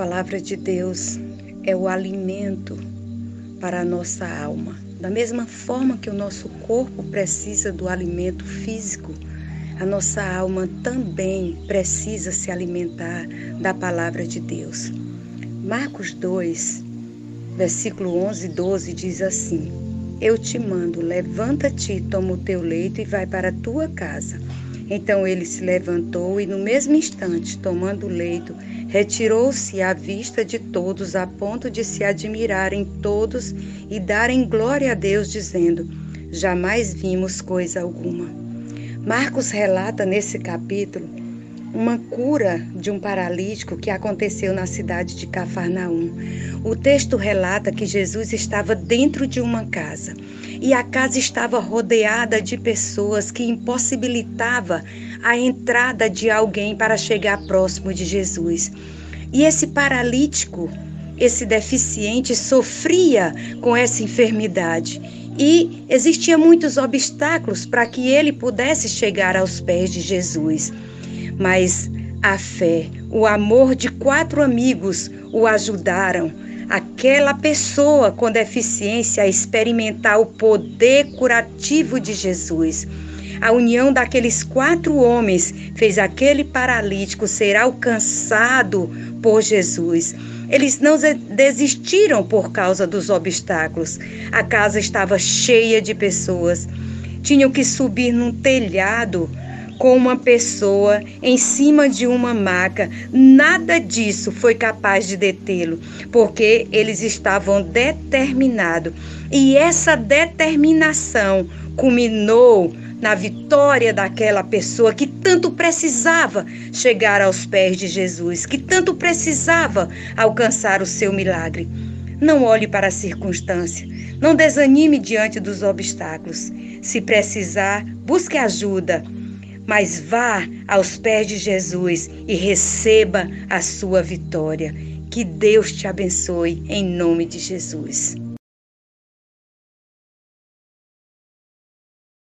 palavra de Deus é o alimento para a nossa alma. Da mesma forma que o nosso corpo precisa do alimento físico, a nossa alma também precisa se alimentar da palavra de Deus. Marcos 2, versículo 11 e 12 diz assim: Eu te mando, levanta-te, toma o teu leito e vai para a tua casa. Então ele se levantou e, no mesmo instante, tomando o leito, retirou-se à vista de todos, a ponto de se admirarem todos e darem glória a Deus, dizendo: Jamais vimos coisa alguma. Marcos relata nesse capítulo uma cura de um paralítico que aconteceu na cidade de Cafarnaum. O texto relata que Jesus estava dentro de uma casa e a casa estava rodeada de pessoas que impossibilitava a entrada de alguém para chegar próximo de Jesus. E esse paralítico, esse deficiente sofria com essa enfermidade e existia muitos obstáculos para que ele pudesse chegar aos pés de Jesus. Mas a fé, o amor de quatro amigos o ajudaram aquela pessoa com deficiência a experimentar o poder curativo de Jesus. A união daqueles quatro homens fez aquele paralítico ser alcançado por Jesus. Eles não desistiram por causa dos obstáculos. A casa estava cheia de pessoas. Tinham que subir num telhado com uma pessoa em cima de uma maca. Nada disso foi capaz de detê-lo, porque eles estavam determinados. E essa determinação culminou na vitória daquela pessoa que tanto precisava chegar aos pés de Jesus, que tanto precisava alcançar o seu milagre. Não olhe para a circunstância, não desanime diante dos obstáculos. Se precisar, busque ajuda mas vá aos pés de Jesus e receba a sua vitória. Que Deus te abençoe em nome de Jesus.